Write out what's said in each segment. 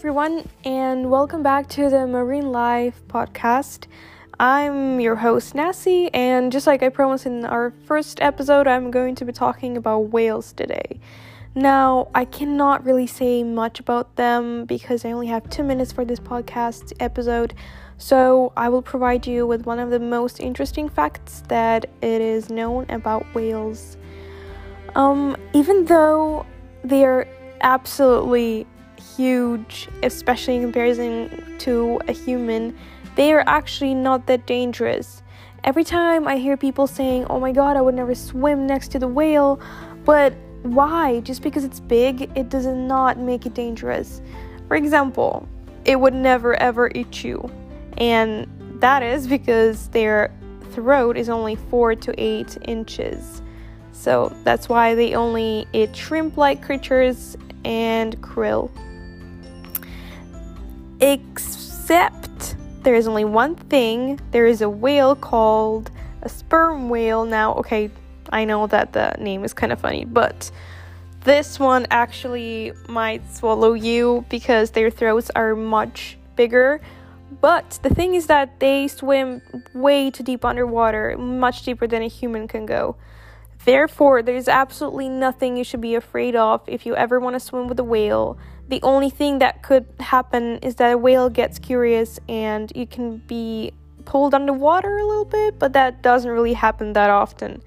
everyone, and welcome back to the Marine Life podcast. I'm your host, Nassie, and just like I promised in our first episode, I'm going to be talking about whales today. Now, I cannot really say much about them because I only have two minutes for this podcast episode, so I will provide you with one of the most interesting facts that it is known about whales. Um, even though they are absolutely huge, especially in comparison to a human, they are actually not that dangerous. Every time I hear people saying, Oh my god, I would never swim next to the whale, but why? Just because it's big, it does not make it dangerous. For example, it would never ever eat you, and that is because their throat is only 4 to 8 inches. So that's why they only eat shrimp like creatures and krill. Except there is only one thing there is a whale called a sperm whale. Now, okay, I know that the name is kind of funny, but this one actually might swallow you because their throats are much bigger. But the thing is that they swim way too deep underwater, much deeper than a human can go. Therefore, there's absolutely nothing you should be afraid of if you ever want to swim with a whale. The only thing that could happen is that a whale gets curious and you can be pulled underwater a little bit, but that doesn't really happen that often.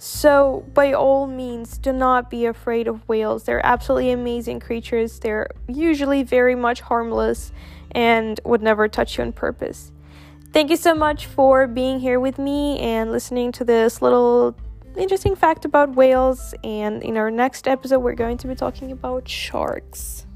So, by all means, do not be afraid of whales. They're absolutely amazing creatures. They're usually very much harmless and would never touch you on purpose. Thank you so much for being here with me and listening to this little interesting fact about whales. And in our next episode, we're going to be talking about sharks.